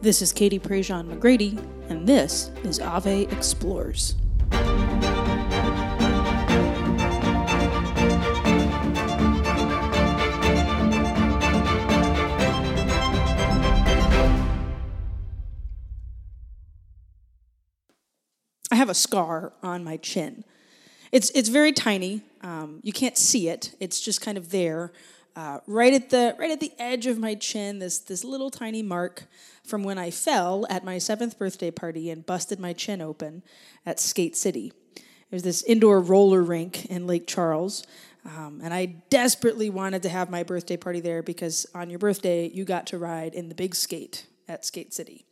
This is Katie Prejean McGrady, and this is Ave Explores. I have a scar on my chin. It's it's very tiny. Um, you can't see it. It's just kind of there, uh, right at the right at the edge of my chin. This this little tiny mark from when I fell at my seventh birthday party and busted my chin open at Skate City. There's this indoor roller rink in Lake Charles. Um, and I desperately wanted to have my birthday party there because on your birthday, you got to ride in the big skate at Skate City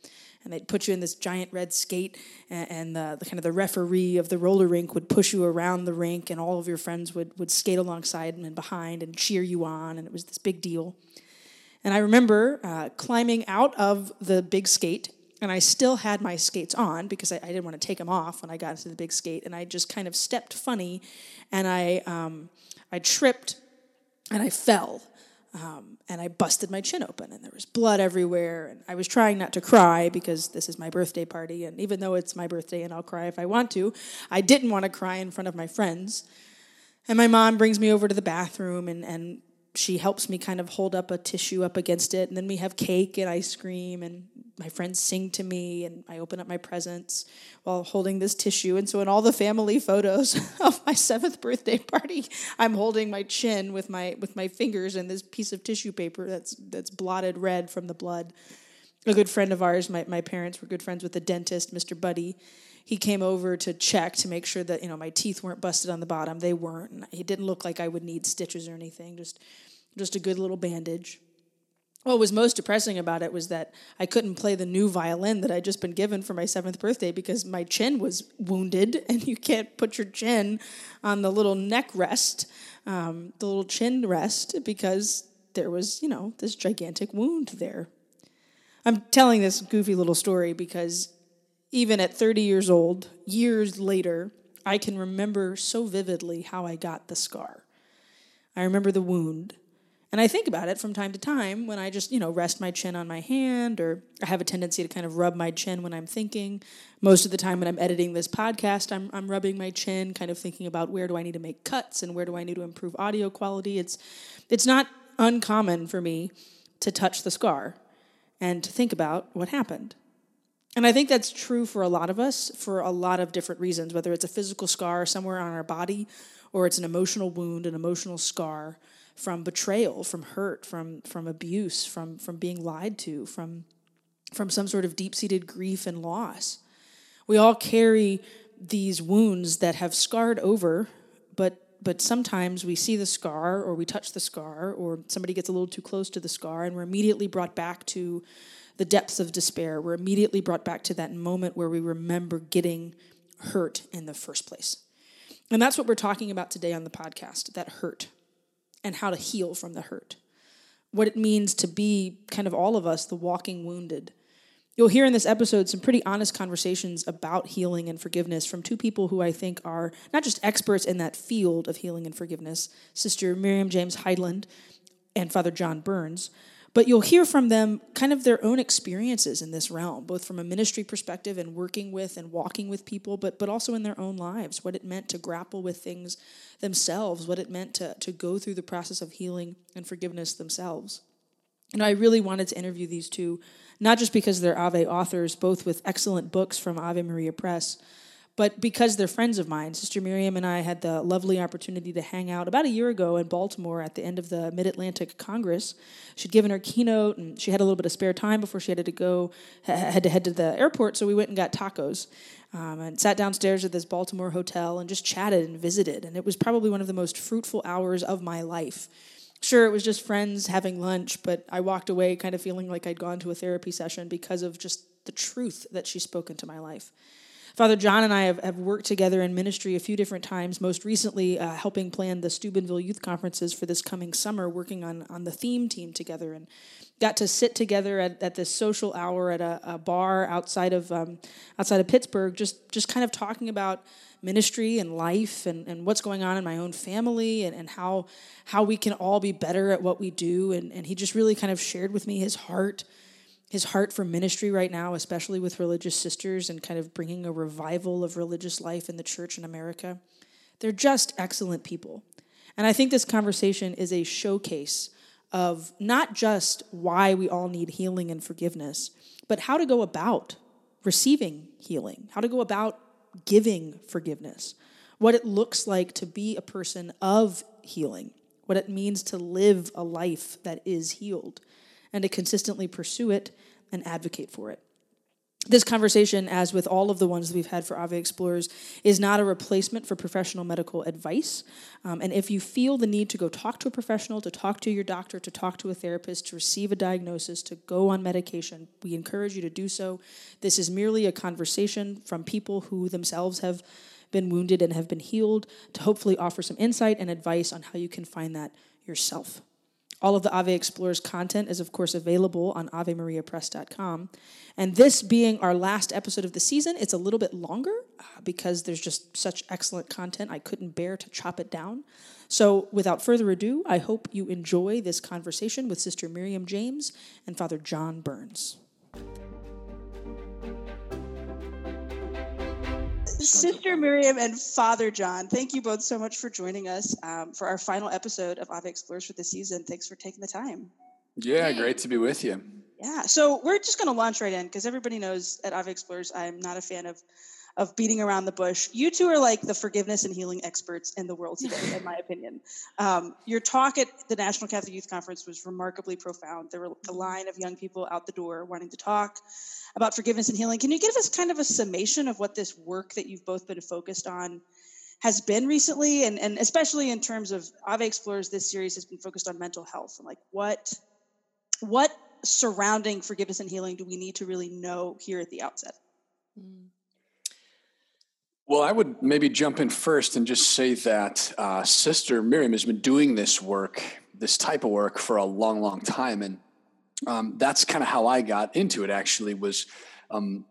and they'd put you in this giant red skate, and, and the, the, kind of the referee of the roller rink would push you around the rink, and all of your friends would would skate alongside and behind and cheer you on, and it was this big deal. And I remember uh, climbing out of the big skate, and I still had my skates on because I, I, didn't want to take them off when I got into the big skate, and I just kind of stepped funny, and I um, I tripped, and I fell um, and I busted my chin open, and there was blood everywhere. And I was trying not to cry because this is my birthday party, and even though it's my birthday and I'll cry if I want to, I didn't want to cry in front of my friends. And my mom brings me over to the bathroom, and, and she helps me kind of hold up a tissue up against it, and then we have cake and ice cream, and my friends sing to me, and I open up my presents while holding this tissue. And so, in all the family photos of my seventh birthday party, I'm holding my chin with my with my fingers and this piece of tissue paper that's that's blotted red from the blood. A good friend of ours, my, my parents were good friends with the dentist, Mr. Buddy. He came over to check to make sure that you know my teeth weren't busted on the bottom. They weren't. It didn't look like I would need stitches or anything. Just just a good little bandage. What was most depressing about it was that I couldn't play the new violin that I'd just been given for my seventh birthday because my chin was wounded, and you can't put your chin on the little neck rest, um, the little chin rest, because there was, you know, this gigantic wound there. I'm telling this goofy little story because even at 30 years old, years later, I can remember so vividly how I got the scar. I remember the wound. And I think about it from time to time when I just, you know, rest my chin on my hand or I have a tendency to kind of rub my chin when I'm thinking. Most of the time when I'm editing this podcast, I'm, I'm rubbing my chin, kind of thinking about where do I need to make cuts and where do I need to improve audio quality. It's, it's not uncommon for me to touch the scar and to think about what happened. And I think that's true for a lot of us for a lot of different reasons, whether it's a physical scar somewhere on our body or it's an emotional wound, an emotional scar from betrayal, from hurt, from from abuse, from from being lied to, from from some sort of deep-seated grief and loss. We all carry these wounds that have scarred over, but but sometimes we see the scar or we touch the scar or somebody gets a little too close to the scar and we're immediately brought back to the depths of despair. We're immediately brought back to that moment where we remember getting hurt in the first place. And that's what we're talking about today on the podcast that hurt and how to heal from the hurt. What it means to be kind of all of us, the walking wounded. You'll hear in this episode some pretty honest conversations about healing and forgiveness from two people who I think are not just experts in that field of healing and forgiveness Sister Miriam James Heidland and Father John Burns, but you'll hear from them kind of their own experiences in this realm, both from a ministry perspective and working with and walking with people, but, but also in their own lives, what it meant to grapple with things themselves, what it meant to, to go through the process of healing and forgiveness themselves. And I really wanted to interview these two, not just because they're Ave authors, both with excellent books from Ave Maria Press, but because they're friends of mine, Sister Miriam and I had the lovely opportunity to hang out about a year ago in Baltimore at the end of the Mid Atlantic Congress. She'd given her keynote, and she had a little bit of spare time before she had to go, had to head to the airport. So we went and got tacos. Um, and sat downstairs at this Baltimore hotel and just chatted and visited. And it was probably one of the most fruitful hours of my life. Sure, it was just friends having lunch, but I walked away kind of feeling like I'd gone to a therapy session because of just the truth that she spoke into my life. Father John and I have, have worked together in ministry a few different times, most recently uh, helping plan the Steubenville youth conferences for this coming summer, working on, on the theme team together, and got to sit together at, at this social hour at a, a bar outside of, um, outside of Pittsburgh, just, just kind of talking about ministry and life and, and what's going on in my own family and, and how, how we can all be better at what we do. And, and he just really kind of shared with me his heart his heart for ministry right now, especially with religious sisters and kind of bringing a revival of religious life in the church in America. They're just excellent people. And I think this conversation is a showcase of not just why we all need healing and forgiveness, but how to go about receiving healing, how to go about giving forgiveness, what it looks like to be a person of healing, what it means to live a life that is healed, and to consistently pursue it and advocate for it. This conversation, as with all of the ones that we've had for Ave Explores, is not a replacement for professional medical advice. Um, and if you feel the need to go talk to a professional, to talk to your doctor, to talk to a therapist, to receive a diagnosis, to go on medication, we encourage you to do so. This is merely a conversation from people who themselves have been wounded and have been healed to hopefully offer some insight and advice on how you can find that yourself. All of the Ave Explores content is, of course, available on AveMariaPress.com. And this being our last episode of the season, it's a little bit longer uh, because there's just such excellent content. I couldn't bear to chop it down. So, without further ado, I hope you enjoy this conversation with Sister Miriam James and Father John Burns. Sister Miriam and Father John, thank you both so much for joining us um, for our final episode of Ave Explores for the season. Thanks for taking the time. Yeah, great to be with you. Yeah, so we're just going to launch right in because everybody knows at Ave Explores I'm not a fan of of beating around the bush. You two are like the forgiveness and healing experts in the world today, in my opinion. Um, your talk at the National Catholic Youth Conference was remarkably profound. There were a line of young people out the door wanting to talk about forgiveness and healing. Can you give us kind of a summation of what this work that you've both been focused on has been recently, and, and especially in terms of Ave Explores, this series has been focused on mental health and like what what surrounding forgiveness and healing do we need to really know here at the outset? Mm. Well, I would maybe jump in first and just say that uh, Sister Miriam has been doing this work, this type of work, for a long, long time, and um, that's kind of how I got into it. Actually, was um,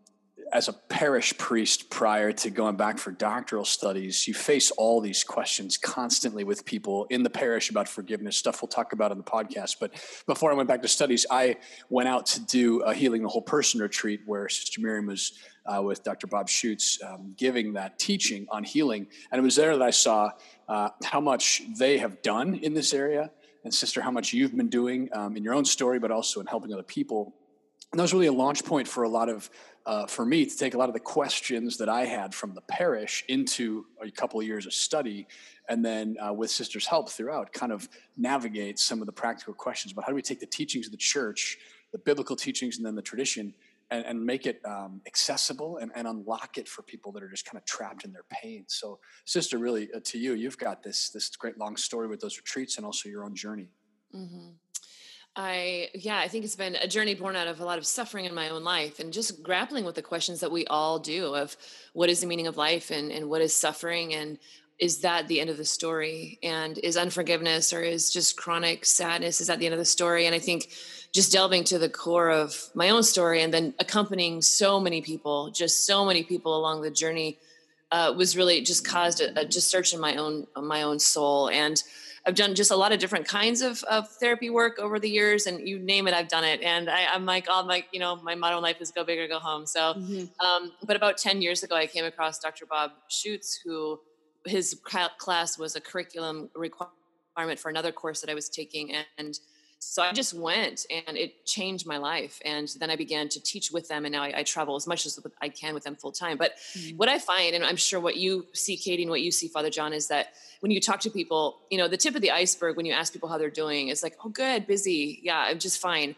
as a parish priest prior to going back for doctoral studies, you face all these questions constantly with people in the parish about forgiveness, stuff we'll talk about on the podcast. But before I went back to studies, I went out to do a Healing the Whole Person retreat where Sister Miriam was uh, with Dr. Bob Schuchts um, giving that teaching on healing. And it was there that I saw uh, how much they have done in this area. And, Sister, how much you've been doing um, in your own story, but also in helping other people. And that was really a launch point for a lot of uh, for me to take a lot of the questions that I had from the parish into a couple of years of study, and then uh, with sisters' help throughout, kind of navigate some of the practical questions about how do we take the teachings of the church, the biblical teachings, and then the tradition, and, and make it um, accessible and, and, unlock it for people that are just kind of trapped in their pain. So, sister, really, uh, to you, you've got this this great long story with those retreats and also your own journey. Mm-hmm. I, yeah, I think it's been a journey born out of a lot of suffering in my own life and just grappling with the questions that we all do of what is the meaning of life and, and what is suffering and is that the end of the story and is unforgiveness or is just chronic sadness is that the end of the story and i think just delving to the core of my own story and then accompanying so many people just so many people along the journey uh, was really just caused a, a just search in my own my own soul and I've done just a lot of different kinds of, of therapy work over the years, and you name it, I've done it. And I, am like, all my, you know, my motto in life is go big or go home. So, mm-hmm. um, but about 10 years ago, I came across Dr. Bob Schuchts, who his class was a curriculum requirement for another course that I was taking. And so I just went and it changed my life. And then I began to teach with them. And now I, I travel as much as I can with them full time. But mm-hmm. what I find, and I'm sure what you see, Katie, and what you see, Father John, is that when you talk to people, you know, the tip of the iceberg, when you ask people how they're doing, is like, oh, good, busy. Yeah, I'm just fine.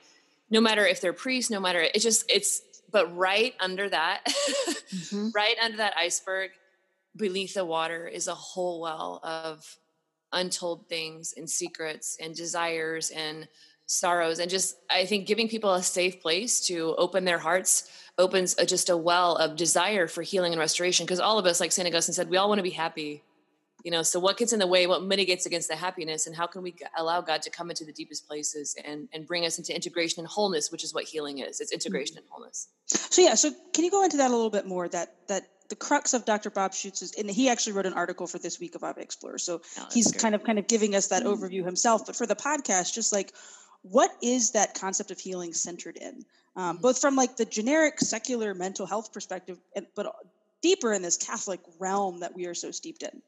No matter if they're priests, no matter, it just, it's, but right under that, mm-hmm. right under that iceberg, beneath the water is a whole well of untold things and secrets and desires and sorrows and just i think giving people a safe place to open their hearts opens a, just a well of desire for healing and restoration because all of us like st augustine said we all want to be happy you know so what gets in the way what mitigates against the happiness and how can we allow god to come into the deepest places and and bring us into integration and wholeness which is what healing is it's integration mm-hmm. and wholeness so yeah so can you go into that a little bit more that that the crux of Dr. Bob Schuchts is, and he actually wrote an article for this week of Ave Explorer. So oh, he's great. kind of kind of giving us that mm-hmm. overview himself. But for the podcast, just like what is that concept of healing centered in? um, mm-hmm. both from like the generic secular mental health perspective, but deeper in this Catholic realm that we are so steeped in?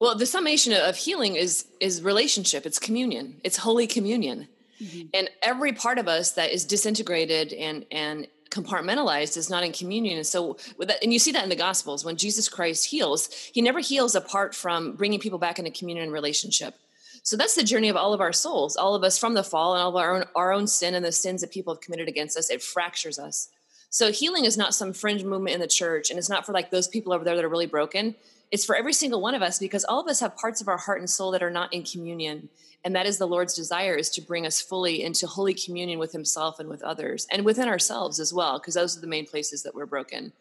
Well, the summation of healing is is relationship. It's communion. It's holy communion. Mm-hmm. And every part of us that is disintegrated and and compartmentalized is not in communion. And so, with that, and you see that in the Gospels when Jesus Christ heals, he never heals apart from bringing people back into communion and relationship. So that's the journey of all of our souls, all of us from the fall and all of our own, our own sin and the sins that people have committed against us. It fractures us. So healing is not some fringe movement in the church, and it's not for like those people over there that are really broken. It's for every single one of us because all of us have parts of our heart and soul that are not in communion. And that is the Lord's desire is to bring us fully into holy communion with himself and with others and within ourselves as well, because those are the main places that we're broken.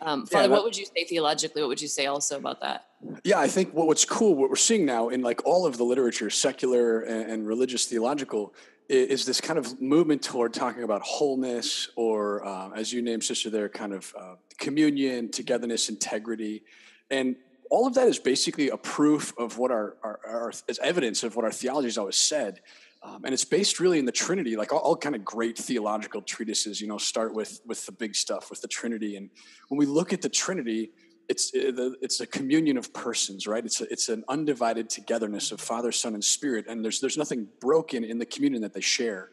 Um, Father, yeah, that, what would you say theologically? What would you say also about that? Yeah, I think what, what's cool, what we're seeing now in like all of the literature, secular and, and religious theological, is, this kind of movement toward talking about wholeness, or uh, as you named, sister, there, kind of uh, communion, togetherness, integrity, and all of that is basically a proof of what our, our, our is evidence of what our theology has always said. Um, and it's based really in the Trinity, like all, all, kind of great theological treatises, you know, start with with the big stuff, with the Trinity. And when we look at the Trinity, it's it's a communion of persons, right? It's a, it's an undivided togetherness of Father, Son, and Spirit, and there's there's nothing broken in the communion that they share.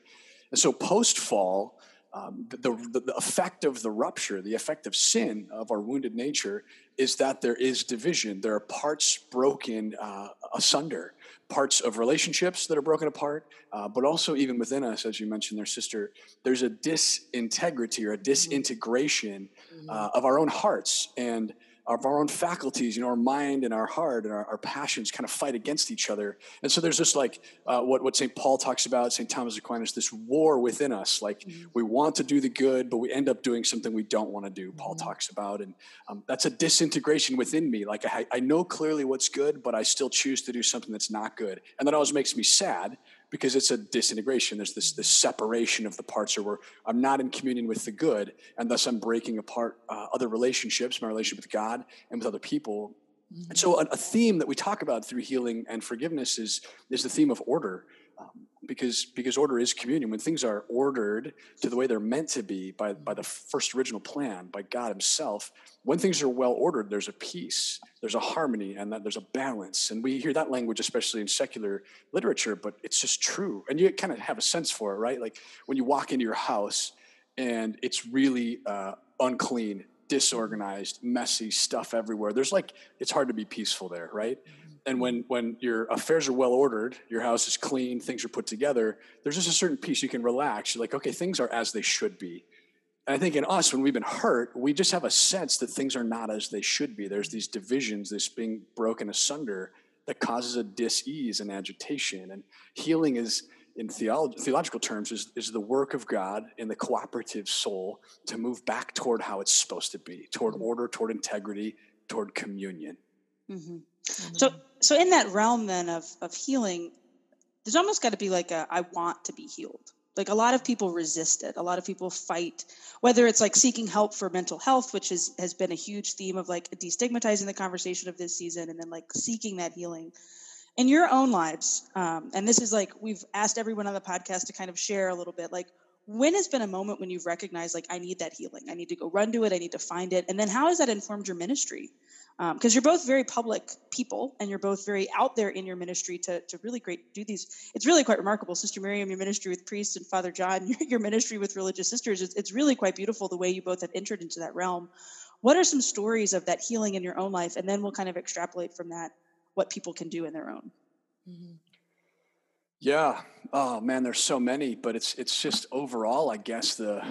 And so post fall, um, the, the, the, effect of the rupture, the effect of sin of our wounded nature, is that there is division. There are parts broken uh, asunder, parts of relationships that are broken apart, uh, but also even within us, as you mentioned there, sister, there's a disintegrity or a disintegration mm-hmm. uh, of our own hearts. And of our own faculties, you know, our mind and our heart and our, our passions kind of fight against each other. And so there's this like uh, what, what St. Paul talks about, St. Thomas Aquinas, this war within us. Like mm-hmm. we want to do the good, but we end up doing something we don't want to do, Paul mm-hmm. talks about. And um, that's a disintegration within me. Like I, I know clearly what's good, but I still choose to do something that's not good. And that always makes me sad because it's a disintegration. There's this this separation of the parts, or where I'm not in communion with the good, and thus I'm breaking apart uh, other relationships, my relationship with God and with other people. Mm-hmm. And so, a, a, theme that we talk about through healing and forgiveness is is the theme of order. Um, because because order is communion. When things are ordered to the way they're meant to be by by the first original plan by God Himself, when things are well ordered, there's a peace, there's a harmony, and that there's a balance. And we hear that language especially in secular literature, but it's just true, and you kind of have a sense for it, right? Like when you walk into your house and it's really uh, unclean, disorganized, messy stuff everywhere. There's like it's hard to be peaceful there, right? And when when your affairs are well ordered your house is clean things are put together there's just a certain peace you can relax. You're like okay things are as they should be. And i think in us when we've been hurt we just have a sense that things are not as they should be. There's these divisions this being broken asunder that causes a dis-ease and agitation. And healing is in theological terms is, is the work of god in the cooperative soul to move back toward how it's supposed to be toward order toward integrity toward communion. Mm-hmm. So, so in that realm then of of healing, there's almost got to be like a I want to be healed. Like a lot of people resist it. A lot of people fight, whether it's like seeking help for mental health, which is has been a huge theme of like destigmatizing the conversation of this season, and then like seeking that healing in your own lives. Um, and this is like we've asked everyone on the podcast to kind of share a little bit, like when has been a moment when you've recognized like i need that healing i need to go run to it i need to find it and then how has that informed your ministry because um, you're both very public people and you're both very out there in your ministry to, to really great do these it's really quite remarkable. Sister miriam your ministry with priests and father john your your ministry with religious sisters it's, it's really quite beautiful the way you both have entered into that realm. What are some stories of that healing in your own life? And then we'll kind of extrapolate from that what people can do in their own. Mm-hmm. yeah. Oh man there's so many but it's it's just overall i guess the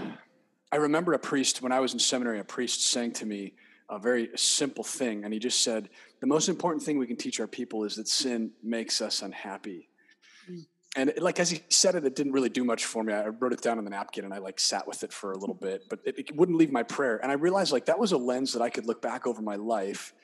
i remember a priest when i was in seminary a priest saying to me a very simple thing. And he just said, the most important thing we can teach our people is that sin makes us unhappy. Mm. And it, like as he said it, it didn't really do much for me. I wrote it down on the napkin and I like sat with it for a little bit, but it, it wouldn't leave my prayer. And I realized like that was a lens that I could look back over my life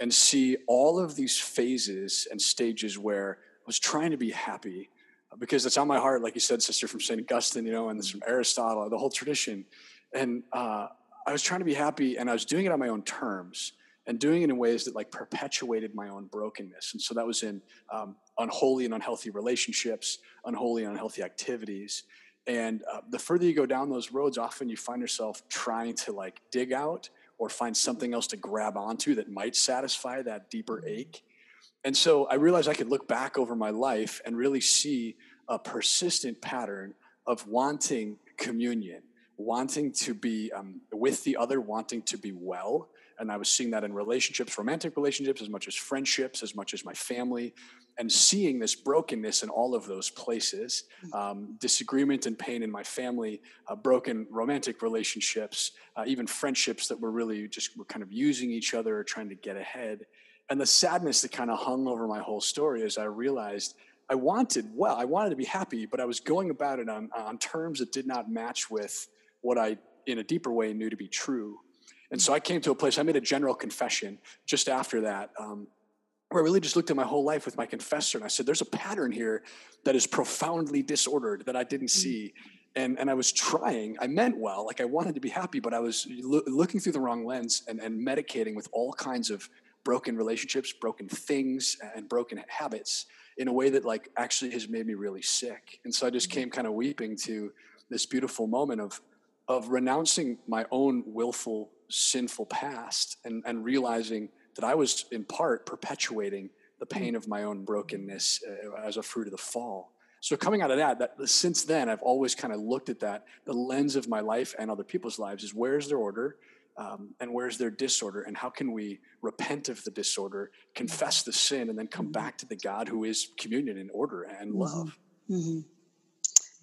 and see all of these phases and stages where I was trying to be happy uh, because it's on my heart, like you said, sister, from St. Augustine, you know, and this from Aristotle, the whole tradition. And uh, I was trying to be happy and I was doing it on my own terms and doing it in ways that like perpetuated my own brokenness. And so that was in um, unholy and unhealthy relationships, unholy and unhealthy activities. And uh, the further you go down those roads, often you find yourself trying to like dig out or find something else to grab onto that might satisfy that deeper mm-hmm. ache. And so I realized I could look back over my life and really see a persistent pattern of wanting communion, wanting to be um, with the other, wanting to be well. And I was seeing that in relationships, romantic relationships, as much as friendships, as much as my family, and seeing this brokenness in all of those places um, disagreement and pain in my family, uh, broken romantic relationships, uh, even friendships that were really just were kind of using each other or trying to get ahead. And the sadness that kind of hung over my whole story as I realized I wanted well, I wanted to be happy, but I was going about it on, on terms that did not match with what I, in a deeper way, knew to be true. And so I came to a place, I made a general confession just after that, um, where I really just looked at my whole life with my confessor and I said, There's a pattern here that is profoundly disordered that I didn't mm. see. And, and I was trying, I meant well, like I wanted to be happy, but I was lo- looking through the wrong lens and, and medicating with all kinds of broken relationships, broken things, and broken habits in a way that like actually has made me really sick. And so I just mm-hmm. came kind of weeping to this beautiful moment of of renouncing my own willful sinful past and, and realizing that I was in part perpetuating the mm. pain of my own brokenness uh, as a fruit of the fall. So coming out of that, that since then I've always kind of looked at that. The lens of my life and other people's lives is where's their order, um, and where's their disorder and how can we repent of the disorder confess the sin and then come mm-hmm. back to the god who is communion and order and mm-hmm. love mm-hmm.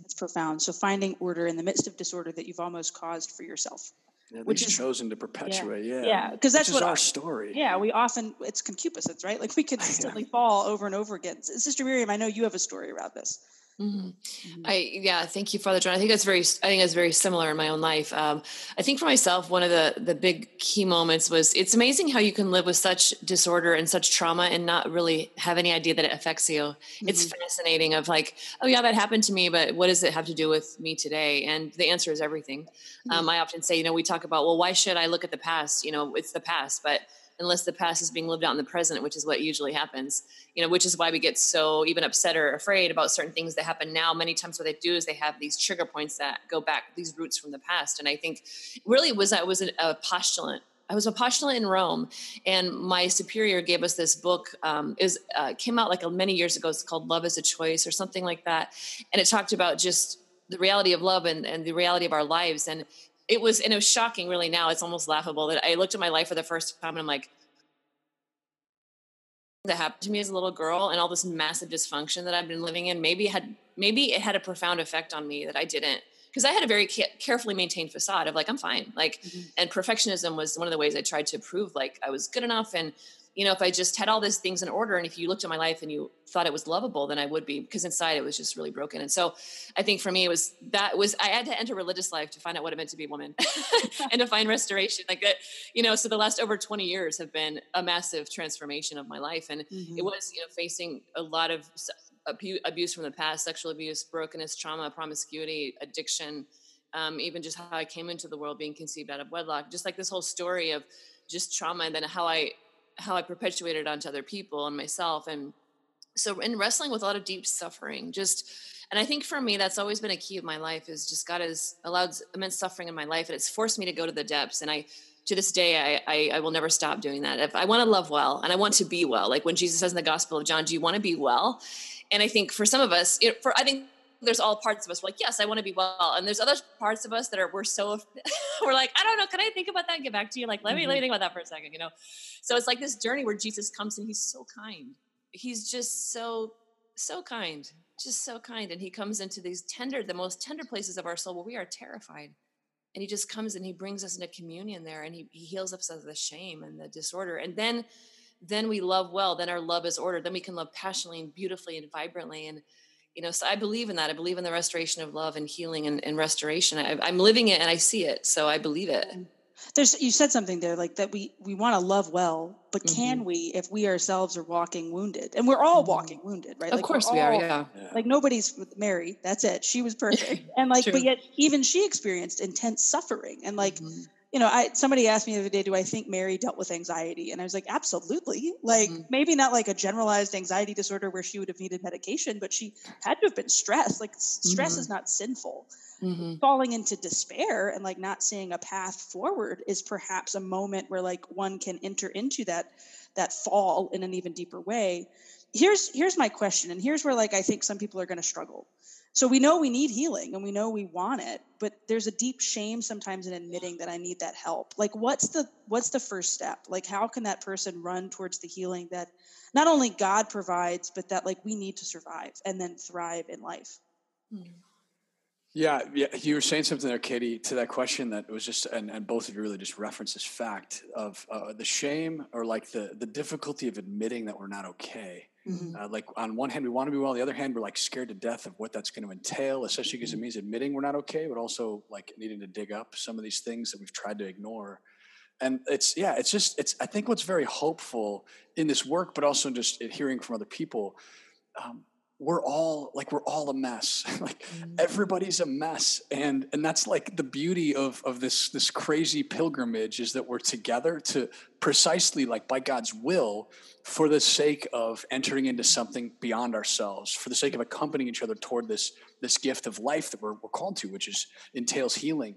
That's profound. So finding order in the midst of disorder that you've almost caused for yourself yeah, which is chosen to perpetuate yeah yeah. because yeah, that's what our story. Yeah we often it's concupiscence right? Like we consistently fall over and over again. Sister miriam i know you have a story around this Mm-hmm. mm-hmm. I yeah, thank you, Father John. I think that's very. I think that's very similar in my own life. Um, I think for myself, one of the the big key moments was it's amazing how you can live with such disorder and such trauma and not really have any idea that it affects you. Mm-hmm. It's fascinating. Of like, oh yeah, that happened to me, but what does it have to do with me today? And the answer is everything. Mm-hmm. Um, I often say, you know, we talk about, well, why should I look at the past? You know, it's the past, but unless the past is being lived out in the present, which is what usually happens. You know, which is why we get so even upset or afraid about certain things that happen now. Many times, what they do is they have these trigger points that go back these roots from the past. And I think really was I was a, a postulant I was a postulant in Rome, and my superior gave us this book. Um, is uh, came out like many years ago. It's called Love is a Choice or something like that, and it talked about just the reality of love and, and the reality of our lives. And it was and it was shocking really now it's almost laughable that i looked at my life for the first time and i'm like that happened to me as a little girl and all this massive dysfunction that i've been living in maybe had maybe it had a profound effect on me that i didn't because i had a very ca- carefully maintained facade of like i'm fine like mm-hmm. and perfectionism was one of the ways i tried to prove like i was good enough and you know, if I just had all these things in order and if you looked at my life and you thought it was lovable, then I would be because inside it was just really broken. And so I think for me, it was that was, I had to enter religious life to find out what it meant to be a woman and to find restoration like that, you know, so the last over 20 years have been a massive transformation of my life. And mm-hmm. it was, you know, facing a lot of abuse from the past, sexual abuse, brokenness, trauma, promiscuity, addiction, um, even just how I came into the world being conceived out of wedlock, just like this whole story of just trauma and then how I how I perpetuated onto other people and myself. And so in wrestling with a lot of deep suffering, just and I think for me that's always been a key of my life is just God has allowed immense suffering in my life and it's forced me to go to the depths. And I to this day I, I, I will never stop doing that. If I want to love well and I want to be well, like when Jesus says in the Gospel of John, do you want to be well? And I think for some of us, it, for I think there's all parts of us like, yes, I want to be well. And there's other parts of us that are we're so we're like, I don't know, can I think about that and get back to you? Like, let me mm-hmm. let me mm-hmm. think about that for a second, you know. So it's like this journey where Jesus comes and he's so kind. He's just so, so kind. Just so kind. And he comes into these tender, the most tender places of our soul where we are terrified. And he just comes and he brings us into communion there and he, he heals us of the shame and the disorder. And then then we love well, then our love is ordered, then we can love passionately and beautifully and vibrantly. And you know so i believe in that. I believe in the restoration of love and healing and, and restoration. I, am living it and i see it so i believe it. There's you said something there like that we we want to love well but mm-hmm. can we if we ourselves are walking wounded? And we're all mm-hmm. walking wounded right? Of like course we are yeah. like nobody's mary that's it she was perfect. And like but yet even she experienced intense suffering and like mm-hmm. You know, I somebody asked me the other day, do I think Mary dealt with anxiety? And I was like, absolutely. Like mm-hmm. maybe not like a generalized anxiety disorder where she would have needed medication, but she had to have been stressed. Like stress mm-hmm. is not sinful. Mm-hmm. Falling into despair and like not seeing a path forward is perhaps a moment where like one can enter into that that fall in an even deeper way. Here's here's my question, and here's where like I think some people are going to struggle so we know we need healing and we know we want it but there's a deep shame sometimes in admitting that i need that help. Like what's the what's the first step? Like how can that person run towards the healing that not only god provides but that like we need to survive and then thrive in life? Hmm. yeah yeah you were saying something there katie to that question that was just and, and both of you really just referenced this fact of uh, the shame or like the the difficulty of admitting that we're not okay Mm-hmm. Uh, like on one hand, we want to be well. On the other hand, we're like scared to death of what that's going to entail, especially because mm-hmm. it means admitting we're not okay, but also like needing to dig up some of these things that we've tried to ignore. And it's yeah, it's just it's. I think what's very hopeful in this work, but also just hearing from other people. Um, we're all like we're all a mess. Like mm-hmm. everybody's a mess. And and that's like the beauty of of this this crazy pilgrimage is that we're together to precisely like by God's will for the sake of entering into something beyond ourselves for the sake of accompanying each other toward this this gift of life that we're, we're called to which is entails healing.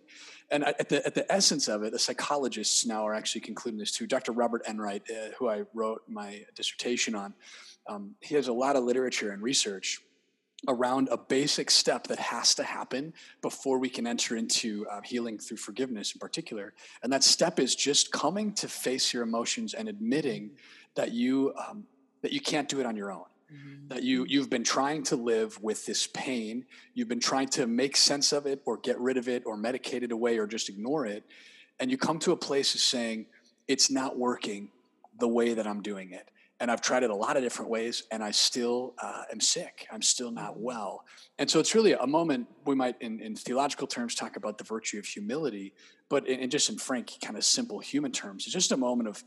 And at the at the essence of it the psychologists now are actually concluding this too. Dr robert enright uh, who i wrote my dissertation on um, he has a lot of literature and research around a basic step that has to happen before we can enter into uh, healing through forgiveness in particular. And that step is just coming to face your emotions and admitting that you um, that you can't do it on your own. Mm-hmm. that you you've been trying to live with this pain. You've been trying to make sense of it or get rid of it or medicate it away or just ignore it. And you come to a place of saying it's not working the way that i'm doing it and I've tried it a lot of different ways, and I still uh, am sick. I'm still not mm-hmm. well. And so it's really a moment we might, in, in theological terms, talk about the virtue of humility, but in, in, just in frank, kind of simple human terms, it's just a moment of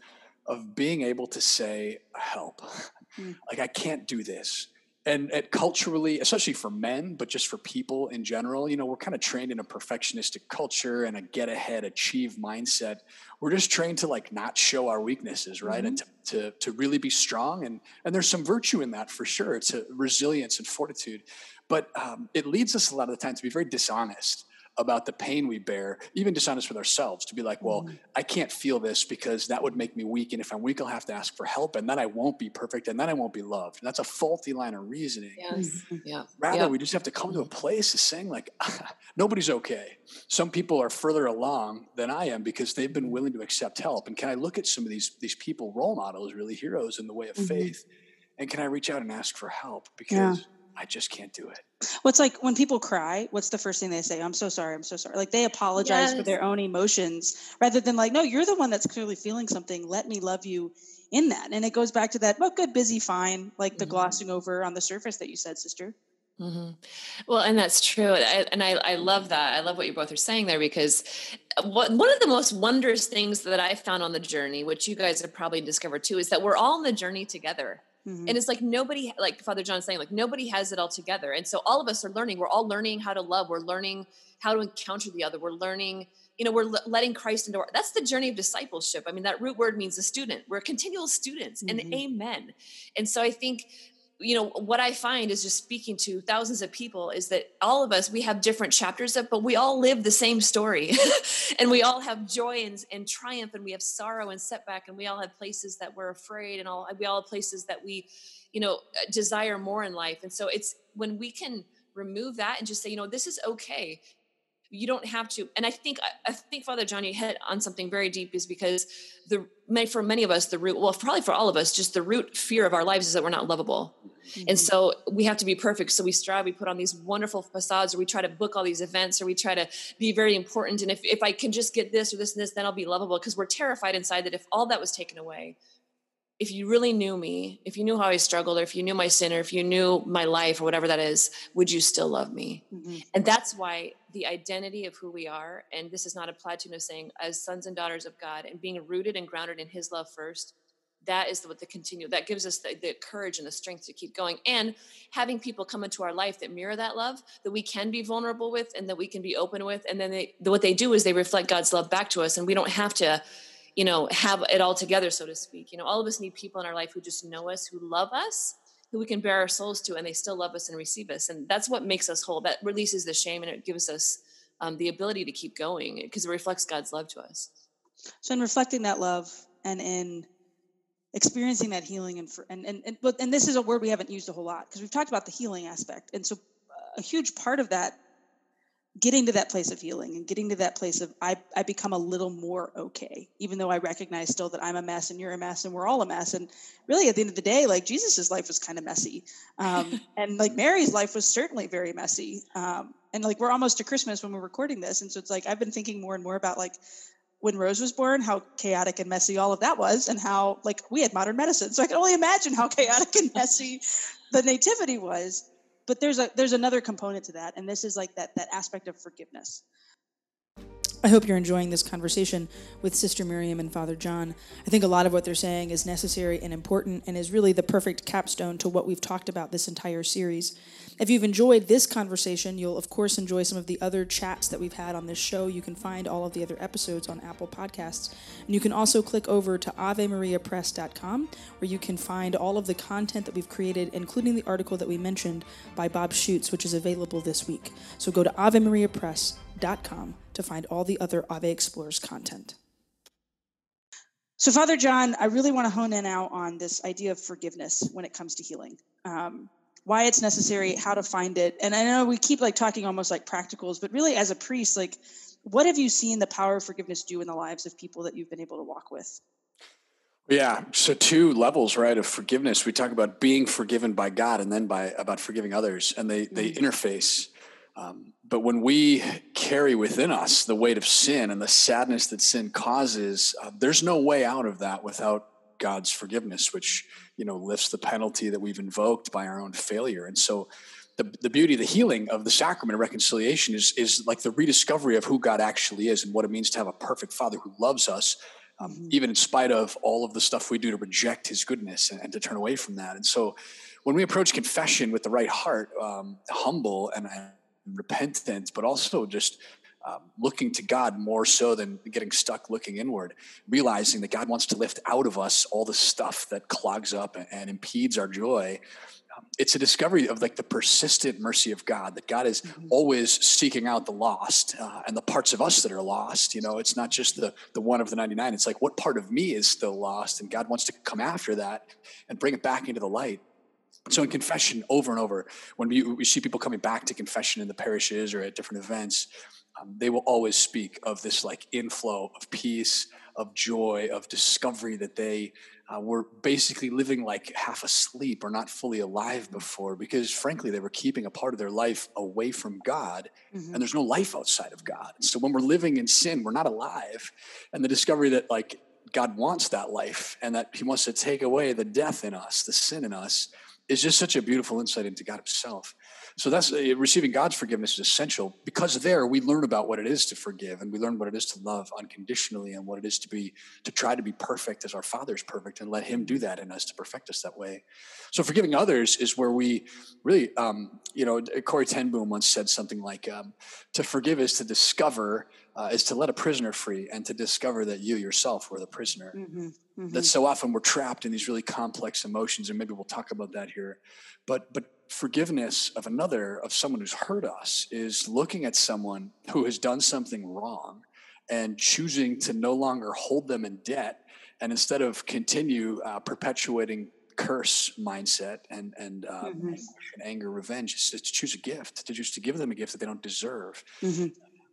of being able to say, "Help! Mm. Like I can't do this." And, and, culturally, especially for men, but just for people in general, you know, we're kind of trained in a perfectionistic culture and a get ahead, achieve mindset. We're just trained to like not show our weaknesses, right? Mm-hmm. And to, to, to really be strong. And, and there's some virtue in that for sure. It's a resilience and fortitude. But um, it leads us a lot of the time to be very dishonest about the pain we bear, even dishonest with ourselves, to be like, well, mm-hmm. I can't feel this because that would make me weak. And if I'm weak, I'll have to ask for help. And then I won't be perfect. And then I won't be loved. And that's a faulty line of reasoning. Yes. Mm-hmm. Yeah. Rather, yeah. we just have to come to a place of saying, like, nobody's okay. Some people are further along than I am because they've been willing to accept help. And can I look at some of these, these people, role models, really heroes in the way of mm-hmm. faith? And can I reach out and ask for help? Because yeah. I just can't do it. What's like when people cry, what's the first thing they say? I'm so sorry, I'm so sorry. Like they apologize yes. for their own emotions rather than like, no, you're the one that's clearly feeling something. Let me love you in that. And it goes back to that, well, good, busy, fine, like the mm-hmm. glossing over on the surface that you said, sister. Mm-hmm. Well, and that's true. I, and I, I love that. I love what you both are saying there because what, one of the most wondrous things that I found on the journey, which you guys have probably discovered too, is that we're all on the journey together. Mm-hmm. And it's like nobody, like Father John saying, like nobody has it all together. And so all of us are learning. We're all learning how to love. We're learning how to encounter the other. We're learning, you know, we're letting Christ into our. That's the journey of discipleship. I mean, that root word means a student. We're continual students, mm-hmm. and Amen. And so I think you know what i find is just speaking to thousands of people is that all of us we have different chapters of but we all live the same story. And we all have joy and, and triumph and we have sorrow and setback and we all have places that we're afraid and all we all have places that we you know uh, desire more in life. And so it's when we can remove that and just say you know this is okay you don't have to and i think i think father johnny hit on something very deep is because the for many of us the root well probably for all of us just the root fear of our lives is that we're not lovable. Mm-hmm. and so we have to be perfect. So we strive we put on these wonderful facades or we try to book all these events or we try to be very important. And if, if i can just get this or this and this then i'll be lovable because we're terrified inside that if all that was taken away if you really knew me, if you knew how I struggled, or if you knew my sin, or if you knew my life, or whatever that is, would you still love me? Mm-hmm. And that's why the identity of who we are, and this is not a platoon of saying, as sons and daughters of God, and being rooted and grounded in His love first, that is what the continue that gives us the, the, courage and the strength to keep going and having people come into our life that mirror that love that we can be vulnerable with and that we can be open with and then they what they do is they reflect god's love back to us and we don't have to you know have it all together so to speak. You know all of us need people in our life who just know us who love us who we can bear our souls to and they still love us and receive us. And that's what makes us whole. That releases the shame and it gives us um, the ability to keep going because it reflects god's love to us. So in reflecting that love and in experiencing that healing and for, and and and, but, and this is a word we haven't used a whole lot because we've talked about the healing aspect. And so a huge part of that getting to that place of healing and getting to that place of I, I become a little more okay even though i recognize still that i'm a mess and you're a mess and we're all a mess and really at the end of the day like jesus's life was kind of messy um, and like mary's life was certainly very messy um, and like we're almost to christmas when we're recording this and so it's like i've been thinking more and more about like when Rose was born, how chaotic and messy all of that was, and how like we had modern medicine. So I can only imagine how chaotic and messy the nativity was. But there's a there's another component to that, and this is like that that aspect of forgiveness. I hope you're enjoying this conversation with Sister Miriam and Father John. I think a lot of what they're saying is necessary and important and is really the perfect capstone to what we've talked about this entire series. If you've enjoyed this conversation, you'll of course enjoy some of the other chats that we've had on this show. You can find all of the other episodes on Apple Podcasts. And you can also click over to AveMariaPress.com where you can find all of the content that we've created, including the article that we mentioned by Bob Schuchts, which is available this week. So go to AveMariaPress.com to find all the other Ave Explores content. So, Father John, I really want to hone in now on this idea of forgiveness when it comes to healing. Um, why it's necessary, how to find it. And I know we keep like talking almost like practicals, but really as a priest, like what have you seen the power of forgiveness do in the lives of people that you've been able to walk with? Yeah, so two levels, right, of forgiveness. We talk about being forgiven by God, and then by about forgiving others, and they they mm-hmm. interface. Um, but when we carry within us the weight of sin and the sadness that sin causes, uh, there's no way out of that without God's forgiveness, which you know lifts the penalty that we've invoked by our own failure. And so, the the beauty, the healing of the sacrament of reconciliation is is like the rediscovery of who God actually is and what it means to have a perfect Father who loves us, um, mm-hmm. even in spite of all of the stuff we do to reject His goodness and, and, to turn away from that. And so, when we approach confession with the right heart, um, humble and, and repentant, but also just um, looking to God more so than getting stuck looking inward, realizing that God wants to lift out of us all the stuff that clogs up and, and impedes our joy. Um, it's a discovery of like the persistent mercy of God that God is mm-hmm. always seeking out the lost uh, and the parts of us that are lost. You know, it's not just the the one of the ninety nine. It's like what part of me is still lost, and God wants to come after that and bring it back into the light. So in confession, over and over, when we, we see people coming back to confession in the parishes or at different events, um, they will always speak of this like inflow of peace, of joy, of discovery that they uh, were basically living like half asleep or not fully alive before because frankly they were keeping a part of their life away from God mm-hmm. and there's no life outside of God. So when we're living in sin, we're not alive. And the discovery that like God wants that life and that he wants to take away the death in us, the sin in us is just such a beautiful insight into God himself. So that's uh, receiving God's forgiveness is essential because there we learn about what it is to forgive and we learn what it is to love unconditionally and what it is to be to try to be perfect as our Father is perfect and let Him do that in us to perfect us that way. So forgiving others is where we really, um, you know, Corrie ten Boom once said something like, um, "To forgive is to discover." Uh, is to let a prisoner free and to discover that you yourself were the prisoner. Mm-hmm, mm-hmm. That so often we're trapped in these really complex emotions, and maybe we'll talk about that here. But but forgiveness of another, of someone who's hurt us, is looking at someone who has done something wrong and choosing to no longer hold them in debt. And instead of continue uh, perpetuating curse mindset and and, um, mm-hmm. and anger, revenge, it's to choose a gift, to choose to give them a gift that they don't deserve. Mm-hmm.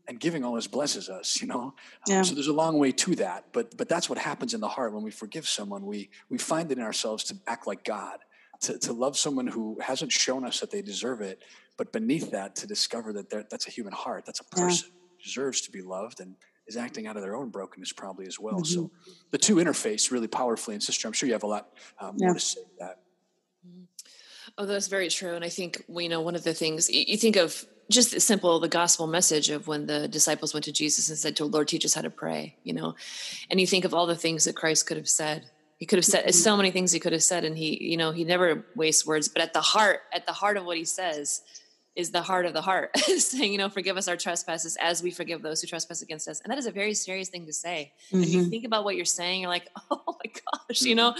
And giving always blesses us, you know. Um, yeah. Um, so there's a long way to that, but but that's what happens in the heart when we forgive someone. We we find it in ourselves to act like God, to, to love someone who hasn't shown us that they deserve it, but beneath that, to discover that that's a human heart, that's a person yeah. deserves to be loved and is acting out of their own brokenness probably as well. Mm-hmm. So the two interface really powerfully. And sister, I'm sure you have a lot um, more to say that. Mm-hmm. Oh, that's very true. And I think, you know, one of the things you think of just simple, the gospel message of when the disciples went to Jesus and said to Lord, teach us how to pray, you know, and you think of all the things that Christ could have said He could have said mm-hmm. so many things he could have said, and he, you know, he never wastes words. But at the heart, at the heart of what he says, is the heart of the heart, saying, you know, forgive us our trespasses as we forgive those who trespass against us. And that is a very serious thing to say. Mm-hmm. If you think about what you're saying, you're like, oh my gosh, mm-hmm. you know.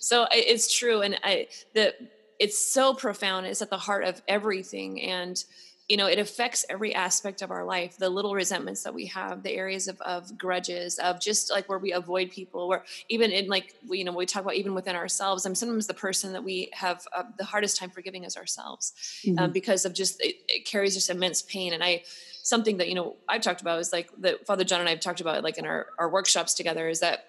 So it's true, and I the it's so profound. It's at the heart of everything, and you know it affects every aspect of our life the little resentments that we have the areas of, of grudges of just like where we avoid people where even in like you know we talk about even within ourselves i'm sometimes the person that we have uh, the hardest time forgiving is ourselves um, mm-hmm. um, because of just it, it, carries just immense pain and i something that you know i've talked about is like that father john and i've talked about like in our, our workshops together is that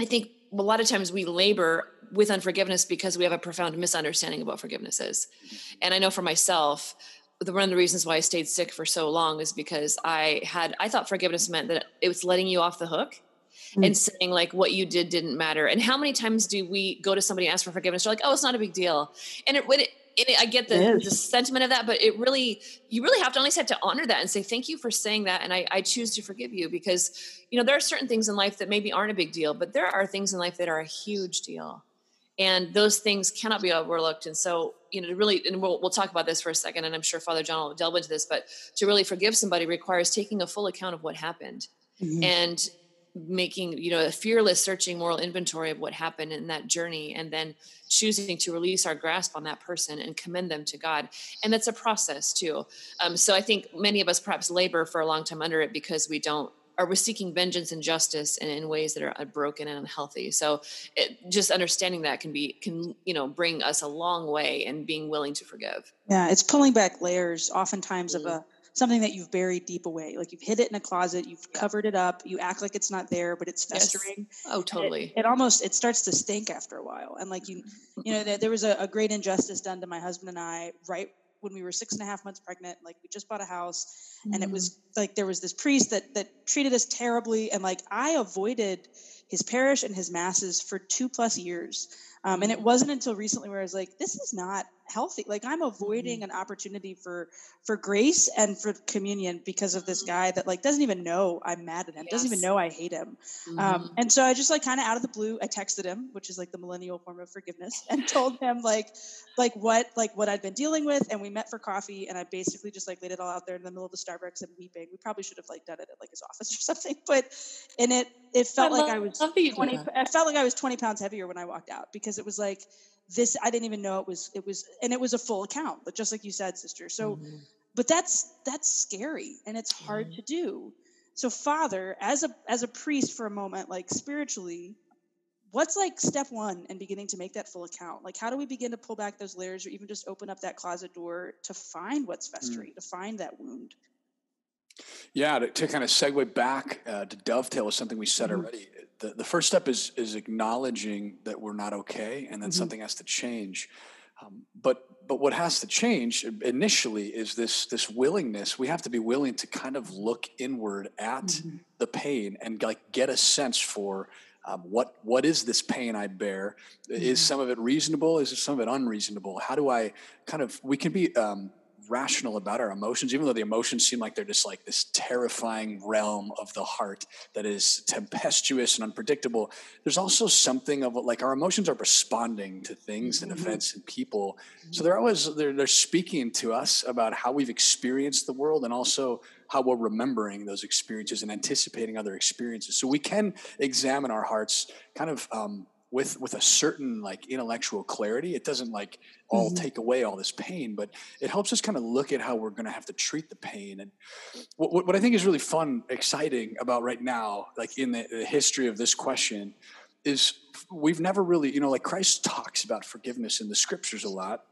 i think a lot of times we labor with unforgiveness because we have a profound misunderstanding of what forgiveness is mm-hmm. and i know for myself the one of the reasons why I stayed sick for so long is because I had I thought forgiveness meant that it was letting you off the hook mm. and saying like what you did didn't matter. And how many times do we go to somebody and ask for forgiveness? They're like, oh, it's not a big deal. And it, it, it I get the, the, sentiment of that, but it really you really have to only have to honor that and say thank you for saying that, and I, I choose to forgive you because you know there are certain things in life that maybe aren't a big deal, but there are things in life that are a huge deal and those things cannot be overlooked and so you know to really and we'll, we'll talk about this for a second and i'm sure father john will delve into this but to really forgive somebody requires taking a full account of what happened mm-hmm. and making you know a fearless searching moral inventory of what happened in that journey and then choosing to release our grasp on that person and commend them to god and that's a process too um, so i think many of us perhaps labor for a long time under it because we don't are we seeking vengeance and justice in, in ways that are uh, broken and unhealthy. So it, just understanding that can be can you know bring us a long way and being willing to forgive. Yeah it's pulling back layers oftentimes mm-hmm. of a something that you've buried deep away. Like you've hid it in a closet you've yeah. covered it up you act like it's not there but it's festering. Yes. oh totally it, it, almost it starts to stink after a while. And like you mm-hmm. you know there, there was a, a great injustice done to my husband and i right when we were six and a half months pregnant. Like we just bought a house, mm. and it was mm. like there was this priest that that treated us terribly, and like I avoided his parish and his masses for two plus years. Um, and it wasn't until recently where I was like, this is not healthy. Like I'm avoiding mm-hmm. an opportunity for for grace and for communion because of this guy that like doesn't even know I'm mad at him, yes. doesn't even know I hate him. Um, mm-hmm. Um, and so I just like kind of out of the blue, I texted him, which is like the millennial form of forgiveness, and told him like like what like what I'd been dealing with, and we met for coffee, and I basically just like laid it all out there in the middle of the Starbucks and weeping. We probably should have like done it at like his office or something, but and it it felt I like I was 20, I felt like I was 20 pounds heavier when I walked out because it was like this i didn't even know it was it was and it was a full account but just like you said sister so mm-hmm. but that's that's scary and it's hard mm-hmm. to do so father as a as a priest for a moment like spiritually what's like step one in beginning to make that full account like how do we begin to pull back those layers or even just open up that closet door to find what's mm. festering mm. to find that wound yeah to, to kind of segue back uh, to dovetail with something we said mm-hmm. already the, the first step is is acknowledging that we're not okay and that mm-hmm. something has to change um, but but what has to change initially is this this willingness we have to be willing to kind of look inward at mm-hmm. the pain and like get a sense for um, what what is this pain I bear? Mm-hmm. Is some of it reasonable? Is some of it unreasonable? How do I kind of? We can be um, rational about our emotions, even though the emotions seem like they're just like this terrifying realm of the heart that is tempestuous and unpredictable. There's also something of like our emotions are responding to things and mm-hmm. events and people. So they're always they're, they're speaking to us about how we've experienced the world and also how we're remembering those experiences and anticipating other experiences. So we can examine our hearts kind of um, with with a certain like intellectual clarity it doesn't like all mm-hmm. take away all this pain but it helps us kind of look at how we're going to have to treat the pain and what, what i think is really fun exciting about right now like in the, the history of this question is we've never really you know like christ talks about forgiveness in the scriptures a lot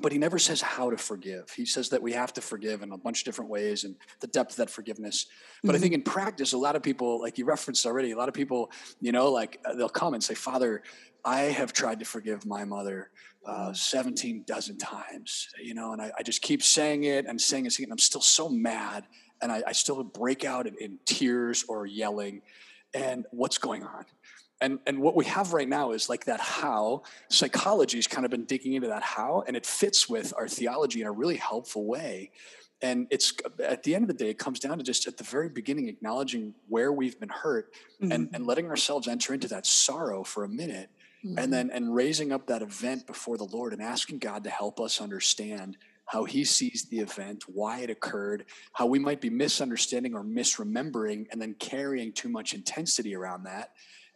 but he never says how to forgive. He says that we have to forgive in a bunch of different ways and the depth of that forgiveness. But mm-hmm. I think in practice, a lot of people, like you referenced already, a lot of people, you know, like uh, they'll come and say, Father, I have tried to forgive my mother uh, 17 dozen times, you know, and I, I, just keep saying it and saying it, and I'm still so mad. And I, I still break out in, in tears or yelling. And what's going on? And and what we have right now is like that how psychology's kind of been digging into that how and it fits with our theology in a really helpful way and it's at the end of the day it comes down to just at the very beginning acknowledging where we've been hurt mm-hmm. and and letting ourselves enter into that sorrow for a minute mm-hmm. and then and raising up that event before the Lord and asking God to help us understand how he sees the event, why it occurred, how we might be misunderstanding or misremembering, and then carrying too much intensity around that.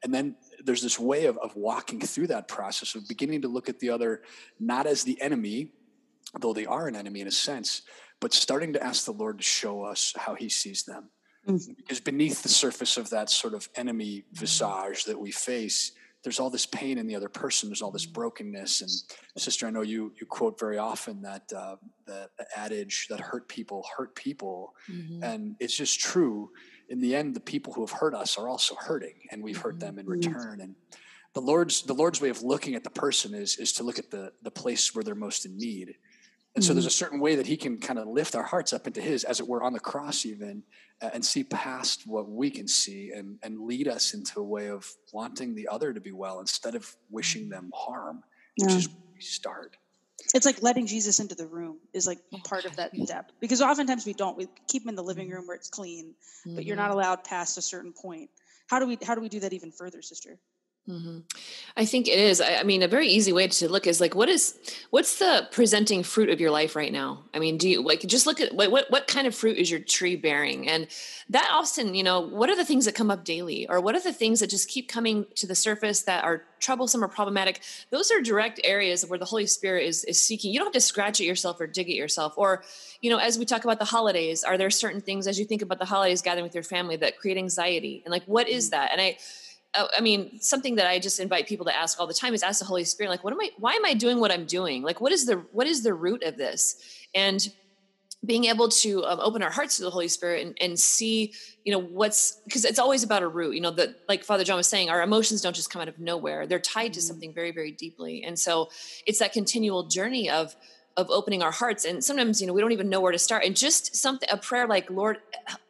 And then there's this way of, of walking through that process of beginning to look at the other not as the enemy, though they are an enemy in a sense, but starting to ask the Lord to show us how he sees them. Mm-hmm. Because beneath the surface of that sort of enemy visage that we face, there's all this pain in the other person. There's all this brokenness. And sister, I know you you quote very often that uh, the, the, adage that hurt people hurt people, mm-hmm. and it's just true. In the end, the people who have hurt us are also hurting, and we've hurt them in mm-hmm. return. And the Lord's the Lord's way of looking at the person is is to look at the the place where they're most in need and mm-hmm. so there's a certain way that he can kind of lift our hearts up into his, as it were, on the cross, even, uh, and see past what we can see and, and lead us into a way of wanting the other to be well instead of wishing them harm, which yeah. is where we start. It's like letting Jesus into the room is like part of that step because oftentimes we don't. We keep him in the living room where it's clean, but you're not mm-hmm. allowed past a certain point. How do we how do we do that even further, sister? Mm-hmm. I think it is. I, I, mean, a very easy way to look is like, what is, what's the presenting fruit of your life right now? I mean, do you like just look at what, what, what kind of fruit is your tree bearing? And that often, you know, what are the things that come up daily or what are the things that just keep coming to the surface that are troublesome or problematic? Those are direct areas where the Holy Spirit is, is seeking. You don't have to scratch it yourself or dig it yourself. Or, you know, as we talk about the holidays, are there certain things as you think about the holidays gathering with your family that create anxiety? And like, what is mm. that? And I, I mean, something that I just invite people to ask all the time is ask the Holy Spirit, like, what am I, why am I doing what I'm doing? Like, what is the, what is the root of this? And being able to um, open our hearts to the Holy Spirit and, and see, you know, what's, because it's always about a root, you know, that like Father John was saying, our emotions don't just come out of nowhere. They're tied to mm-hmm. something very, very deeply. And so it's that continual journey of, of opening our hearts. And sometimes, you know, we don't even know where to start. And just something, a prayer like, Lord,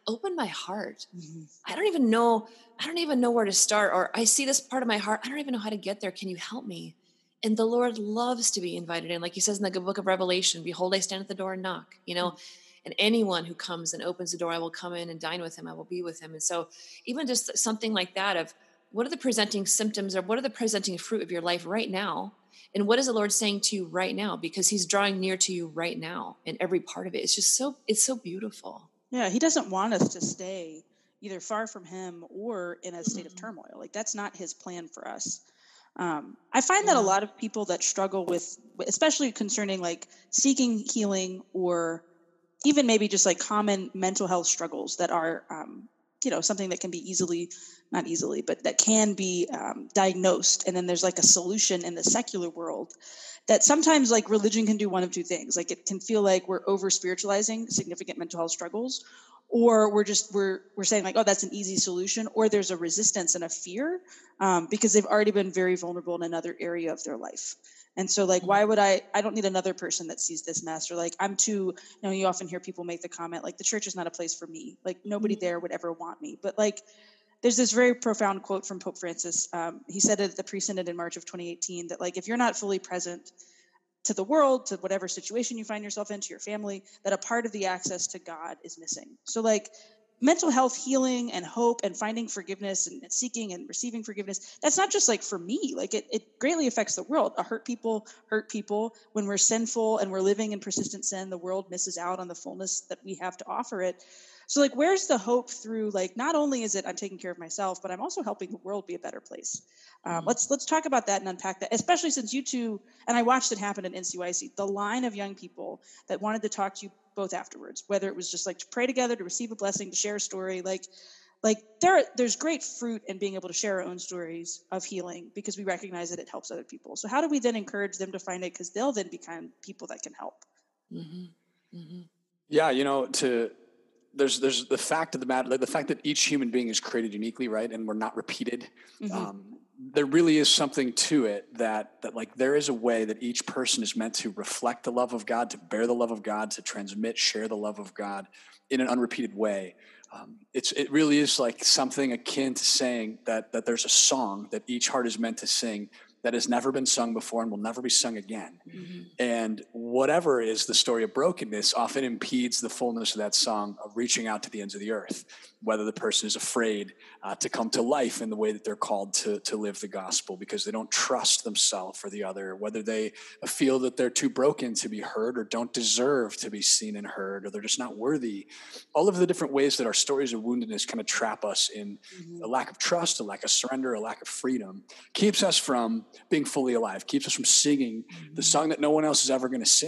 open my heart. Mm-hmm. I don't even know I don't even know where to start, or I see this part of my heart. I don't even know how to get there. Can you help me? And the Lord loves to be invited in. Like he says in the book of Revelation, behold, I stand at the door and knock, you know, and anyone who comes and opens the door, I will come in and dine with him. I will be with him. And so even just something like that of what are the presenting symptoms or what are the presenting fruit of your life right now? And what is the Lord saying to you right now? Because he's drawing near to you right now in every part of it. It's just so, it's so beautiful. Yeah. He doesn't want us to stay either far from him or in a state of mm-hmm. turmoil. Like that's not his plan for us. Um, I find that a lot of people that struggle with, especially concerning like seeking healing or even maybe just like common mental health struggles that are, um, you know, something that can be easily, not easily, but that can be um, diagnosed. And then there's like a solution in the secular world that sometimes like religion can do one of two things. Like it can feel like we're over spiritualizing significant mental health struggles, or we're just we're we're saying like oh that's an easy solution or there's a resistance and a fear um, because they've already been very vulnerable in another area of their life and so like why would i i don't need another person that sees this mess or like i'm too you know you often hear people make the comment like the church is not a place for me like nobody mm-hmm. there would ever want me but like there's this very profound quote from pope francis um, he said at the pre-synod in march of 2018 that like if you're not fully present to the world, to whatever situation you find yourself in, to your family, that a part of the access to God is missing. So, like, mental health healing and hope and finding forgiveness and seeking and receiving forgiveness that's not just like for me. Like it, it greatly affects the world. A hurt people hurt people. When we're sinful and we're living in persistent sin the world misses out on the fullness that we have to offer it so like where's the hope through like not only is it i'm taking care of myself but i'm also helping the world be a better place um, mm-hmm. let's let's talk about that and unpack that especially since you two and i watched it happen in ncyc the line of young people that wanted to talk to you both afterwards whether it was just like to pray together to receive a blessing to share a story like like there there's great fruit in being able to share our own stories of healing because we recognize that it helps other people so how do we then encourage them to find it because they'll then become people that can help mm-hmm. Mm-hmm. yeah you know to there's there's the fact of the matter the fact that each human being is created uniquely right and we're not repeated mm-hmm. um, there really is something to it that that like there is a way that each person is meant to reflect the love of god to bear the love of god to transmit share the love of god in an unrepeated way um, it's it really is like something akin to saying that that there's a song that each heart is meant to sing that has never been sung before and will never be sung again. Mm-hmm. And whatever is the story of brokenness often impedes the fullness of that song of reaching out to the ends of the earth, whether the person is afraid uh, to come to life in the way that they're called to, to live the gospel because they don't trust themselves or the other, whether they feel that they're too broken to be heard or don't deserve to be seen and heard, or they're just not worthy. All of the different ways that our stories of woundedness kind of trap us in mm-hmm. a lack of trust, a lack of surrender, a lack of freedom keeps us from being fully alive, keeps us from singing the song that no one else is ever going to sing.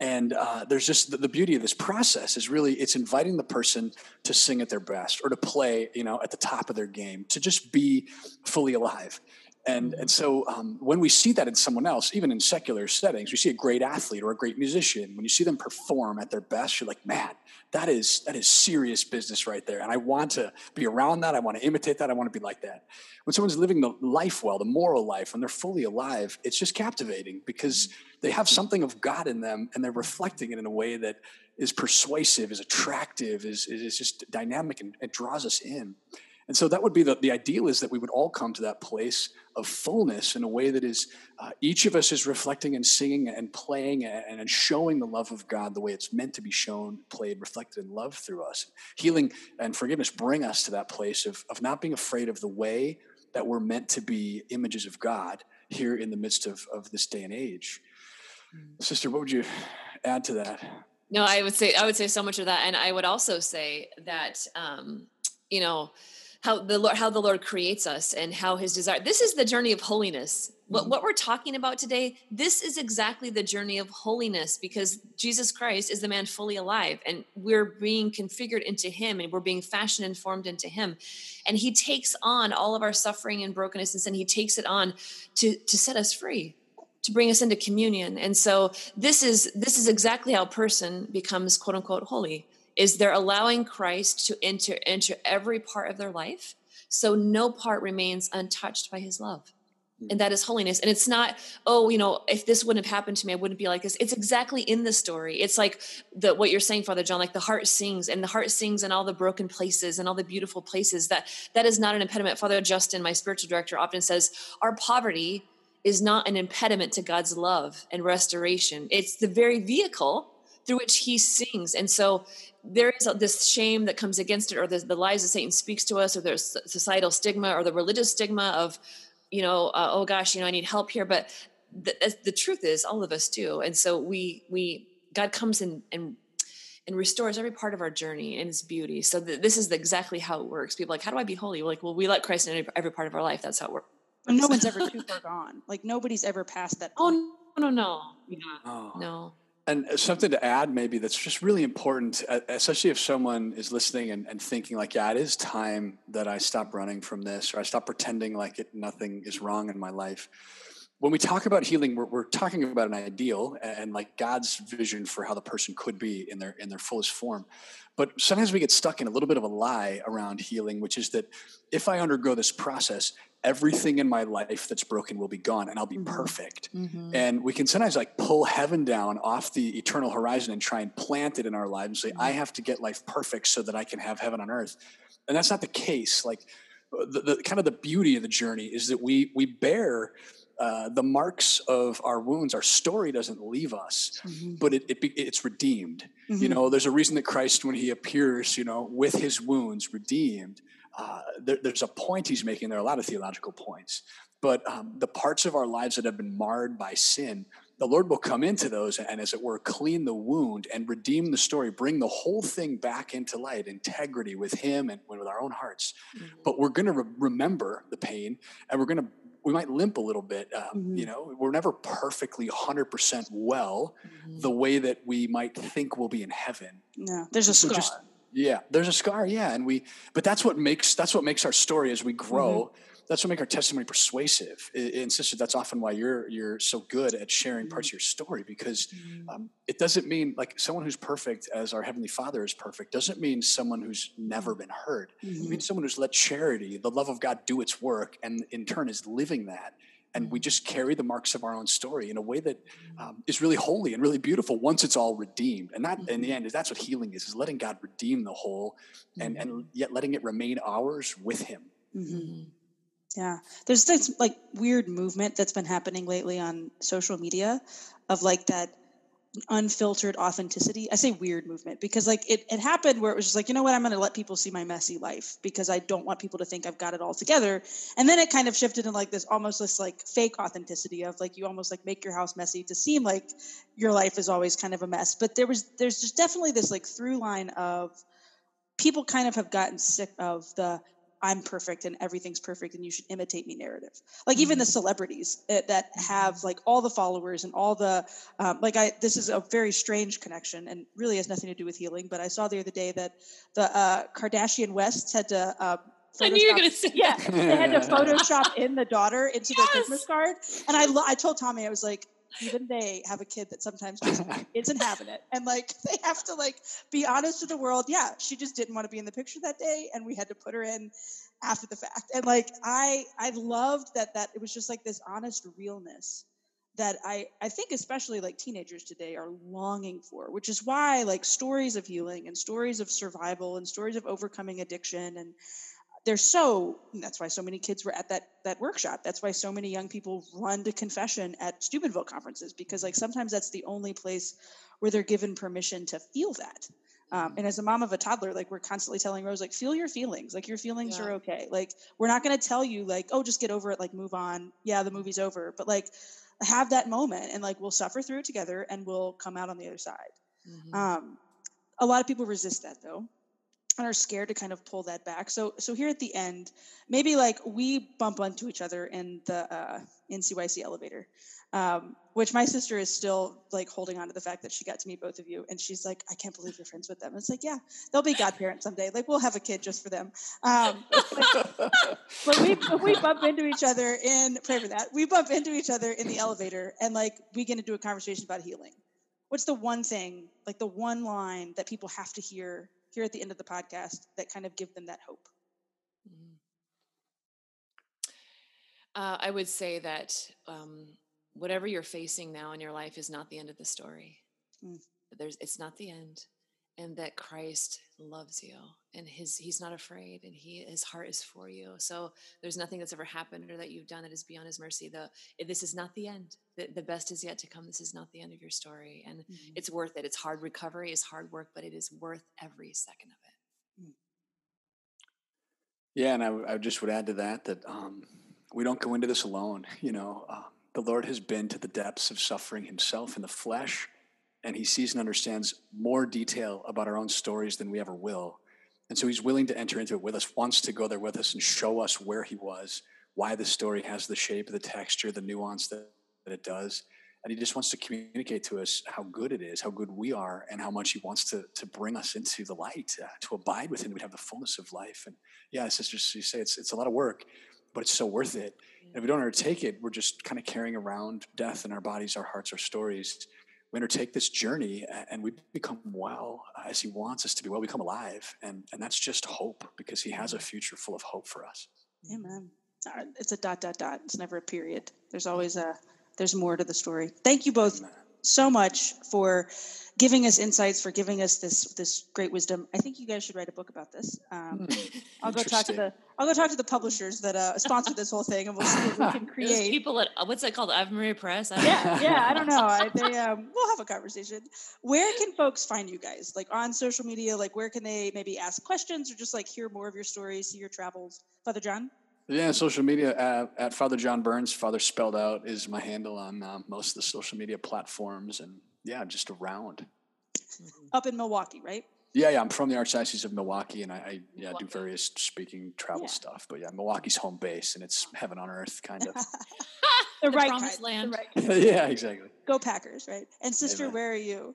And uh, there's just the, the, beauty of this process is really it's inviting the person to sing at their best or to play, you know, at the top of their game, to just be fully alive. And, and so um, when we see that in someone else, even in secular settings, we see a great athlete or a great musician. When you see them perform at their best, you're like, man, that is that is serious business right there. And I want to be around that. I want to imitate that. I want to be like that. When someone's living the life well, the moral life, when they're fully alive, it's just captivating because they have something of God in them and they're reflecting it in a way that is persuasive, is attractive, is, is just dynamic and it draws us in. And so that would be the, the ideal is that we would all come to that place of fullness in a way that is uh, each of us is reflecting and singing and playing and, and showing the love of God the way it's meant to be shown, played, reflected, and loved through us. Healing and forgiveness bring us to that place of, of not being afraid of the way that we're meant to be images of God here in the midst of, of this day and age. Mm. Sister, what would you add to that? No, I would say I would say so much of that, and I would also say that um, you know how the Lord, how the Lord creates us and how his desire. This is the journey of holiness. What, mm-hmm. what we're talking about today, this is exactly the journey of holiness because Jesus Christ is the man fully alive and we're being configured into him and we're being fashioned and formed into him. And he takes on all of our suffering and brokenness and he takes it on to, to set us free to bring us into communion and so this is this is exactly how a person becomes quote unquote holy is they're allowing Christ to enter enter every part of their life so no part remains untouched by his love. Hmm. and that is holiness. And it's not oh you know if this wouldn't have happened to me i wouldn't be like this. It's exactly in the story. It's like the what you're saying father john like the heart sings and the heart sings in all the broken places and all the beautiful places. That that is not an impediment. Father justin my spiritual director often says our poverty is not an impediment to god's love and restoration. It's the very vehicle through which he sings. And so there is this shame that comes against it or the, the lies that satan speaks to us or there's societal stigma or the religious stigma of you know uh, oh gosh you know i need help here. But the, the truth is all of us do. And so we we god comes in and and restores every part of our journey and its beauty. So th- this is exactly how it works. People like how do i be holy? We're like well we let christ in every, every part of our life. That's how it works. No one's ever too far gone. Like nobody's ever passed that oh, point. oh no no no. Oh. no and uh, something to add, maybe that's just really important, uh, especially if someone is listening and, and, thinking, like, yeah, it is time that I stop running from this or I stop pretending like it, nothing is wrong in my life. When we talk about healing, we're, we're talking about an ideal and, and like God's vision for how the person could be in their in their fullest form. But sometimes we get stuck in a little bit of a lie around healing, which is that if I undergo this process, everything in my life that's broken will be gone and I'll be mm-hmm. perfect. Mm-hmm. And we can sometimes like pull heaven down off the eternal horizon and try and plant it in our lives and say, mm-hmm. I have to get life perfect so that I can have heaven on earth. And that's not the case. Like the, the kind of the beauty of the journey is that we we bear uh, the marks of our wounds. Our story doesn't leave us, mm-hmm. but it, it, it's redeemed. You mm-hmm. know, there's a reason that Christ, when he appears, you know, with his wounds redeemed, uh, there, there's a point he's making. There are a lot of theological points, but um, the parts of our lives that have been marred by sin, the Lord will come into those and, as it were, clean the wound and redeem the story, bring the whole thing back into light, integrity with Him and with our own hearts. Mm-hmm. But we're going to re- remember the pain, and we're going to we might limp a little bit. Um, mm-hmm. You know, we're never perfectly 100% well mm-hmm. the way that we might think we'll be in heaven. No, there's a so scar. Just, yeah, there's a scar. Yeah, and we, but that's what makes that's what makes our story as we grow. Mm-hmm. That's what makes our testimony persuasive. And sister, that's often why you're you're so good at sharing parts mm-hmm. of your story because mm-hmm. um, it doesn't mean like someone who's perfect as our heavenly Father is perfect doesn't mean someone who's never been hurt. It means mm-hmm. someone who's let charity, the love of God, do its work, and in turn is living that and we just carry the marks of our own story in a way that um, is really holy and really beautiful once it's all redeemed and that in the end is that's what healing is is letting god redeem the whole and and yet letting it remain ours with him mm-hmm. Yeah. There's this like weird movement that's been happening lately on social media of like that unfiltered authenticity. I say weird movement because like it, it happened where it was just like, you know what, I'm gonna let people see my messy life because I don't want people to think I've got it all together. And then it kind of shifted in like this almost this like fake authenticity of like you almost like make your house messy to seem like your life is always kind of a mess. But there was there's just definitely this like through line of people kind of have gotten sick of the I'm perfect and everything's perfect and you should imitate me narrative. Like even the mm-hmm. celebrities eh, that have like all the followers and all the um, like I this is a very strange connection and really has nothing to do with healing. But I saw the other day that the uh, Kardashian Wests had to. Uh, I knew you were going to say yeah. They had to Photoshop in the daughter into yes. their Christmas card, and I I told Tommy I was like, even they have a kid that sometimes just isn't having it and like they have to like be honest to the world. Yeah she just didn't want to be in the picture that day and we had to put her in after the fact. And like i i loved that that it was just like this honest realness that i i think especially like teenagers today are longing for which is why like stories of healing and stories of survival and stories of overcoming addiction and they're so that's why so many kids were at that that workshop. That's why so many young people run to confession at steubenville conferences because like sometimes that's the only place where they're given permission to feel that. Um, and as a mom of a toddler like we're constantly telling rose like feel your feelings. Like your feelings yeah. are okay. Like we're not going to tell you like oh just get over it like move on. Yeah the movie's over. But like have that moment and like we'll suffer through it together and we'll come out on the other side. Mm-hmm. um, a lot of people resist that though and are scared to kind of pull that back. So so here at the end, maybe like we bump onto each other in the uh, NCYC elevator, um, which my sister is still like holding on to the fact that she got to meet both of you, and she's like, I can't believe you're friends with them. And it's like, yeah, they'll be godparents someday. Like we'll have a kid just for them. Um, but we we bump into each other in pray for that. We bump into each other in the elevator, and like we get into a conversation about healing. What's the one thing, like the one line that people have to hear here at the end of the podcast that kind of give them that hope? Mm-hmm. Uh, I would say that um, whatever you're facing now in your life is not the end of the story. Mm. There's, it's not the end and that Christ loves you and his he's not afraid and he his heart is for you. So there's nothing that's ever happened or that you've done that is beyond his mercy. The this is not the end. The, the best is yet to come. This is not the end of your story and mm-hmm. it's worth it. It's hard recovery, is hard work, but it is worth every second of it. Mm. Yeah, and I, I, just would add to that that um, we don't go into this alone. You know, uh, the Lord has been to the depths of suffering himself in the flesh and he sees and understands more detail about our own stories than we ever will. And so he's willing to enter into it with us, wants to go there with us and show us where he was, why the story has the shape, the texture, the nuance that, that it does. And he just wants to communicate to us how good it is, how good we are, and how much he wants to, to bring us into the light, uh, to abide with him. We'd have the fullness of life. And yeah, sisters, you say it's, it's a lot of work, but it's so worth it. And if we don't undertake it, we're just kind of carrying around death in our bodies, our hearts, our stories we undertake this journey and we become well as he wants us to be well we come alive and and that's just hope because he has a future full of hope for us. Amen. Uh, it's a dot dot dot. It's never a period. There's always a there's more to the story. Thank you both. Amen. So much for giving us insights, for giving us this this great wisdom. I think you guys should write a book about this. Um, hmm. I'll go talk to the I'll go talk to the publishers that uh, sponsor this whole thing, and we'll see what we can create. Those people at what's that called, Ave Maria Press? yeah, yeah. I don't know. I, they, um, we'll have a conversation. Where can folks find you guys? Like on social media? Like where can they maybe ask questions or just like hear more of your stories, see your travels? Father John. Yeah, social media at, at, Father John Burns. Father spelled out is my handle on uh, most of the social media platforms, and yeah, just around. Up in Milwaukee, right? Yeah, yeah. I'm from the Archdiocese of Milwaukee, and I, I yeah do various speaking travel yeah. stuff. But yeah, Milwaukee's home base, and it's heaven on earth, kind of. the, the, right promised land. The right yeah, exactly. Go Packers, right? And sister, Amen. where are you?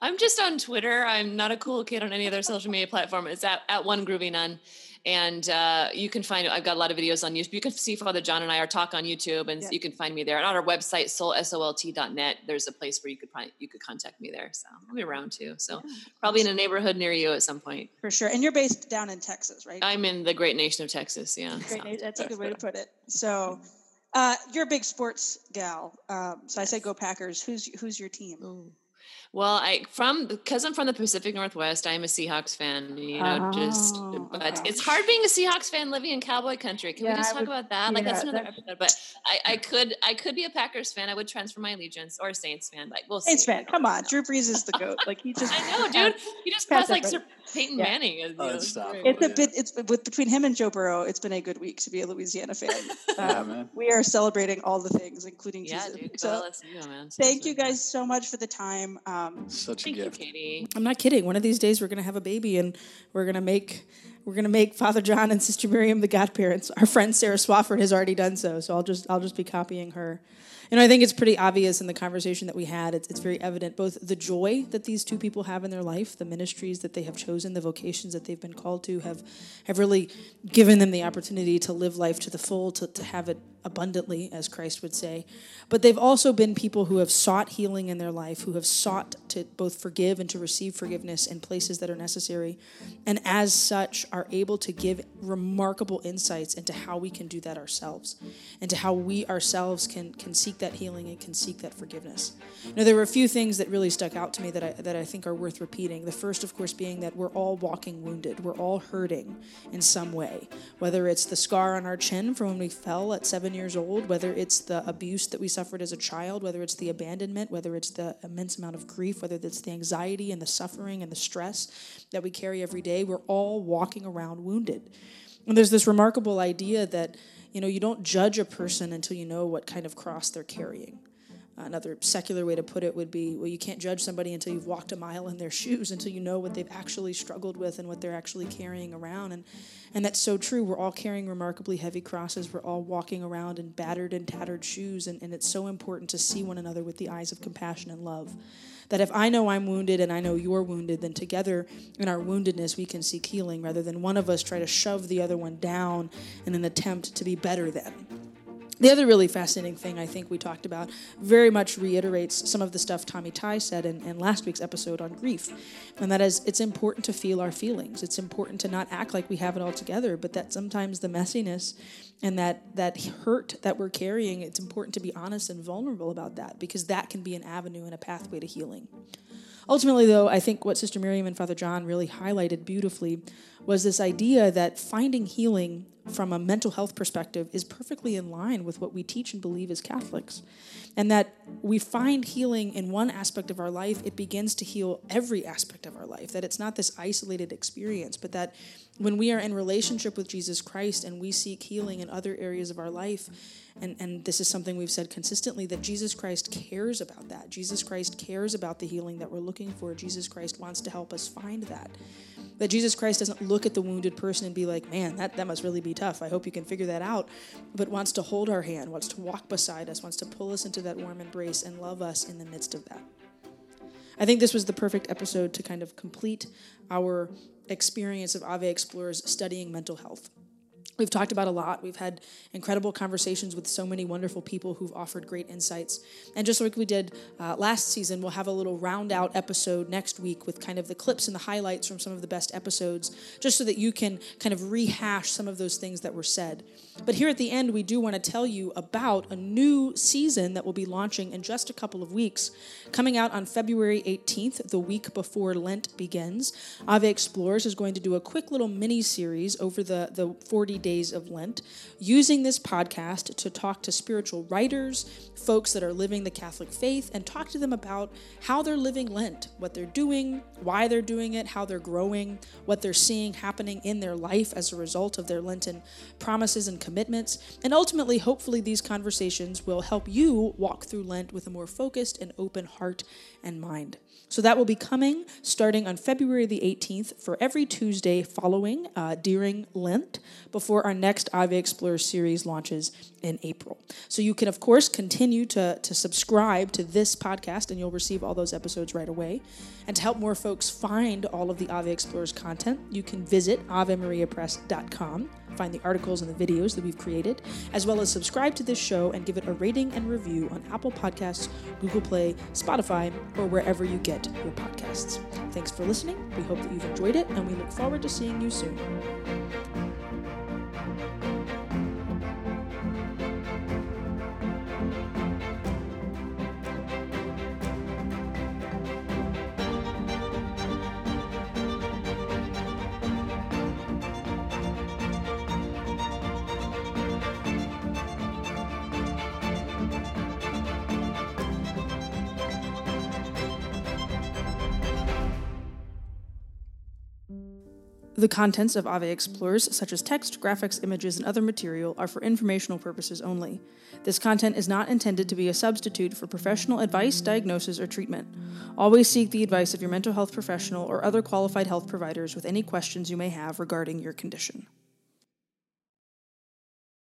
I'm just on Twitter. I'm not a cool kid on any other social media platform. It's at, at one groovy nun and uh, you can find i've got a lot of videos on youtube. You can see father john and i are talk on youtube and yeah. you can find me there. And on our website solt.net there's a place where you could find you could contact me there. So i'll be around too. So yeah. probably in a neighborhood near you at some point. For sure. And you're based down in texas right? I'm in the great nation of texas yeah. Great so. that's a good way to put it. So uh, you're a big sports gal. Um, so i say go packers. Who's who's your team? Ooh. Well, I from because I'm from the Pacific Northwest, I'm a Seahawks fan. You know, oh, just but okay. it's hard being a Seahawks fan living in cowboy country. Can yeah, we just talk would, about that? Yeah, like that's another that's, episode. But I, I could I could be a Packers fan. I would transfer my allegiance or a Saints fan. Like we'll Saints fan. Come on, Drew Brees is the goat. Like he just I know, dude. He just passed like Sir Peyton yeah. Manning. Oh, it's a bit. It's with between him and Joe Burrow. It's been a good week to be a Louisiana fan. yeah, um, man. We are celebrating all the things, including yeah, Jesus. Dude, so, man. thank you guys so much for the time. Um, Such a gift gift. Katie. I'm not kidding. One of these days we're gonna have a baby and we're gonna make we're gonna make Father John and Sister Miriam the godparents. Our friend Sarah Swafford has already done so, so I'll just I'll just be copying her. And I think it's pretty obvious in the conversation that we had. It's, it's very evident both the joy that these two people have in their life, the ministries that they have chosen, the vocations that they've been called to, have have really given them the opportunity to live life to the full, to, to have it abundantly, as Christ would say. But they've also been people who have sought healing in their life, who have sought to both forgive and to receive forgiveness in places that are necessary, and as such are able to give remarkable insights into how we can do that ourselves, and to how we ourselves can can seek that healing and can seek that forgiveness. Now, there were a few things that really stuck out to me that I that I think are worth repeating. The first, of course, being that we're all walking wounded, we're all hurting in some way, whether it's the scar on our chin from when we fell at seven years old, whether it's the abuse that we suffered as a child, whether it's the abandonment, whether it's the immense amount of grief, whether it's the anxiety and the suffering and the stress that we carry every day, we're all walking around wounded. And there's this remarkable idea that, you know, you don't judge a person until you know what kind of cross they're carrying. Another secular way to put it would be well, you can't judge somebody until you've walked a mile in their shoes, until you know what they've actually struggled with and what they're actually carrying around. And, and that's so true. We're all carrying remarkably heavy crosses. We're all walking around in battered and tattered shoes. And, and it's so important to see one another with the eyes of compassion and love. That if I know I'm wounded and I know you're wounded, then together in our woundedness we can seek healing rather than one of us try to shove the other one down in an attempt to be better than. The other really fascinating thing I think we talked about very much reiterates some of the stuff Tommy Tighe said in, in, last week's episode on grief. And that is, it's important to feel our feelings. It's important to not act like we have it all together, but that sometimes the messiness and that, that hurt that we're carrying, it's important to be honest and vulnerable about that because that can be an avenue and a pathway to healing. Ultimately, though, I think what Sister Miriam and Father John really highlighted beautifully was this idea that finding healing from a mental health perspective is perfectly in line with what we teach and believe as Catholics. And that we find healing in one aspect of our life, it begins to heal every aspect of our life. That it's not this isolated experience, but that when we are in relationship with Jesus Christ and we seek healing in other areas of our life, and, and this is something we've said consistently that Jesus Christ cares about that. Jesus Christ cares about the healing that we're looking for. Jesus Christ wants to help us find that. That Jesus Christ doesn't look at the wounded person and be like, man, that, that must really be tough. I hope you can figure that out. But wants to hold our hand, wants to walk beside us, wants to pull us into that warm embrace and love us in the midst of that. I think this was the perfect episode to kind of complete our experience of Ave Explores studying mental health. We've talked about a lot. We've had incredible conversations with so many wonderful people who've offered great insights. And just like we did uh, last season, we'll have a little round out episode next week with kind of the clips and the highlights from some of the best episodes, just so that you can kind of rehash some of those things that were said. But here at the end, we do want to tell you about a new season that will be launching in just a couple of weeks, coming out on February 18th, the week before Lent begins. Ave Explores is going to do a quick little mini series over the, the 40 days of Lent, using this podcast to talk to spiritual writers, folks that are living the Catholic faith, and talk to them about how they're living Lent, what they're doing, why they're doing it, how they're growing, what they're seeing happening in their life as a result of their Lenten promises and commitments. And ultimately, hopefully, these conversations will help you walk through Lent with a more focused and open heart and mind. So that will be coming starting on February the 18th for every Tuesday following uh, during Lent before our next Ave Explores series launches in April. So you can, of course, continue to, to subscribe to this podcast and you'll receive all those episodes right away. And to help more folks find all of the Ave Explores content, you can visit AveMariaPress.com, find the articles and the videos that we've created, as well as subscribe to this show and give it a rating and review on Apple Podcasts, Google Play, Spotify, or wherever you get your podcasts. Thanks for listening. We hope that you've enjoyed it, and we look forward to seeing you soon. The contents of Ave Explores, such as text, graphics, images, and other material, are for informational purposes only. This content is not intended to be a substitute for professional advice, diagnosis, or treatment. Always seek the advice of your mental health professional or other qualified health providers with any questions you may have regarding your condition.